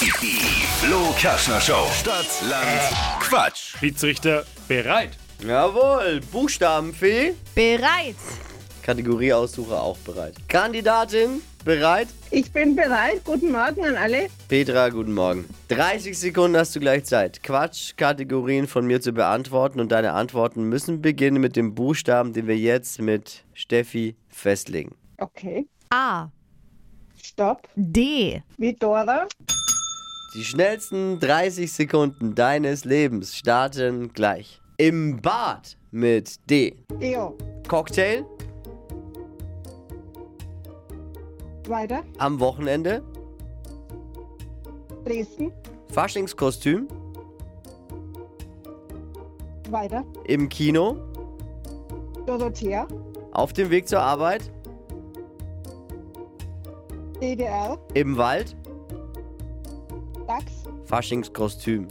Die Flo Kerschner Show. Stadt, Land, Quatsch. Schiedsrichter bereit. Jawohl, Buchstabenfee. Bereit. Kategorieaussucher auch bereit. Kandidatin bereit. Ich bin bereit. Guten Morgen an alle. Petra, guten Morgen. 30 Sekunden hast du gleich Zeit, Quatsch-Kategorien von mir zu beantworten und deine Antworten müssen beginnen mit dem Buchstaben, den wir jetzt mit Steffi festlegen. Okay. A. Stopp. D. Wie Dora. Die schnellsten 30 Sekunden deines Lebens starten gleich. Im Bad mit D. Eo. Cocktail Weiter. am Wochenende. Dresden. Faschingskostüm Weiter. im Kino. Dorothea. Auf dem Weg zur Arbeit. DDR. Im Wald. DAX. Faschingskostüm.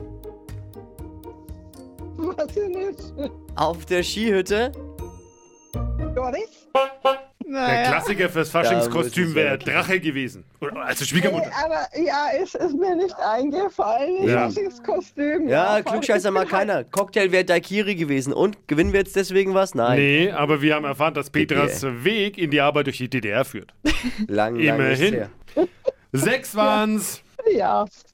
Was denn jetzt? Auf der Skihütte. Doris. Der Klassiker fürs Faschingskostüm wäre. Drache gewesen. Oder, also Hey, Schwiegermutter. aber ja, es ist mir nicht eingefallen. Ja. Das ist Kostüm. Ja, voll. Klugscheißer mal keiner. Cocktail wäre Daikiri gewesen. Und gewinnen wir jetzt deswegen was? Nein. Nee, aber wir haben erfahren, dass Petras Weg in die Arbeit durch die DDR führt. Lang, lang Immerhin. ist her. Sechs waren's. Ja.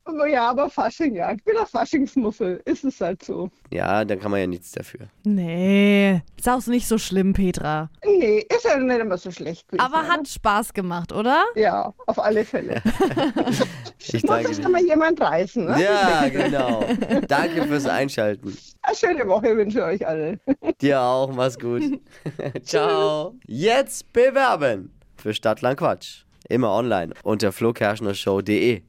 Aber ja, aber Fasching, ja. Ich bin ein Faschingsmuffel. Ist es halt so. Ja, dann kann man ja nichts dafür. Nee. Ist auch nicht so schlimm, Petra. Nee, ist ja nicht immer so schlecht gewesen. Aber hat Spaß gemacht, oder? Ja, auf alle Fälle. Ich Muss danke dir. mal jemand reißen, ne? Ja, genau. Danke fürs Einschalten. Eine schöne Woche wünsche ich euch alle. Dir auch, mach's gut. Ciao. Jetzt bewerben für Stadtland Quatsch. Immer online unter flokerschnershow.de.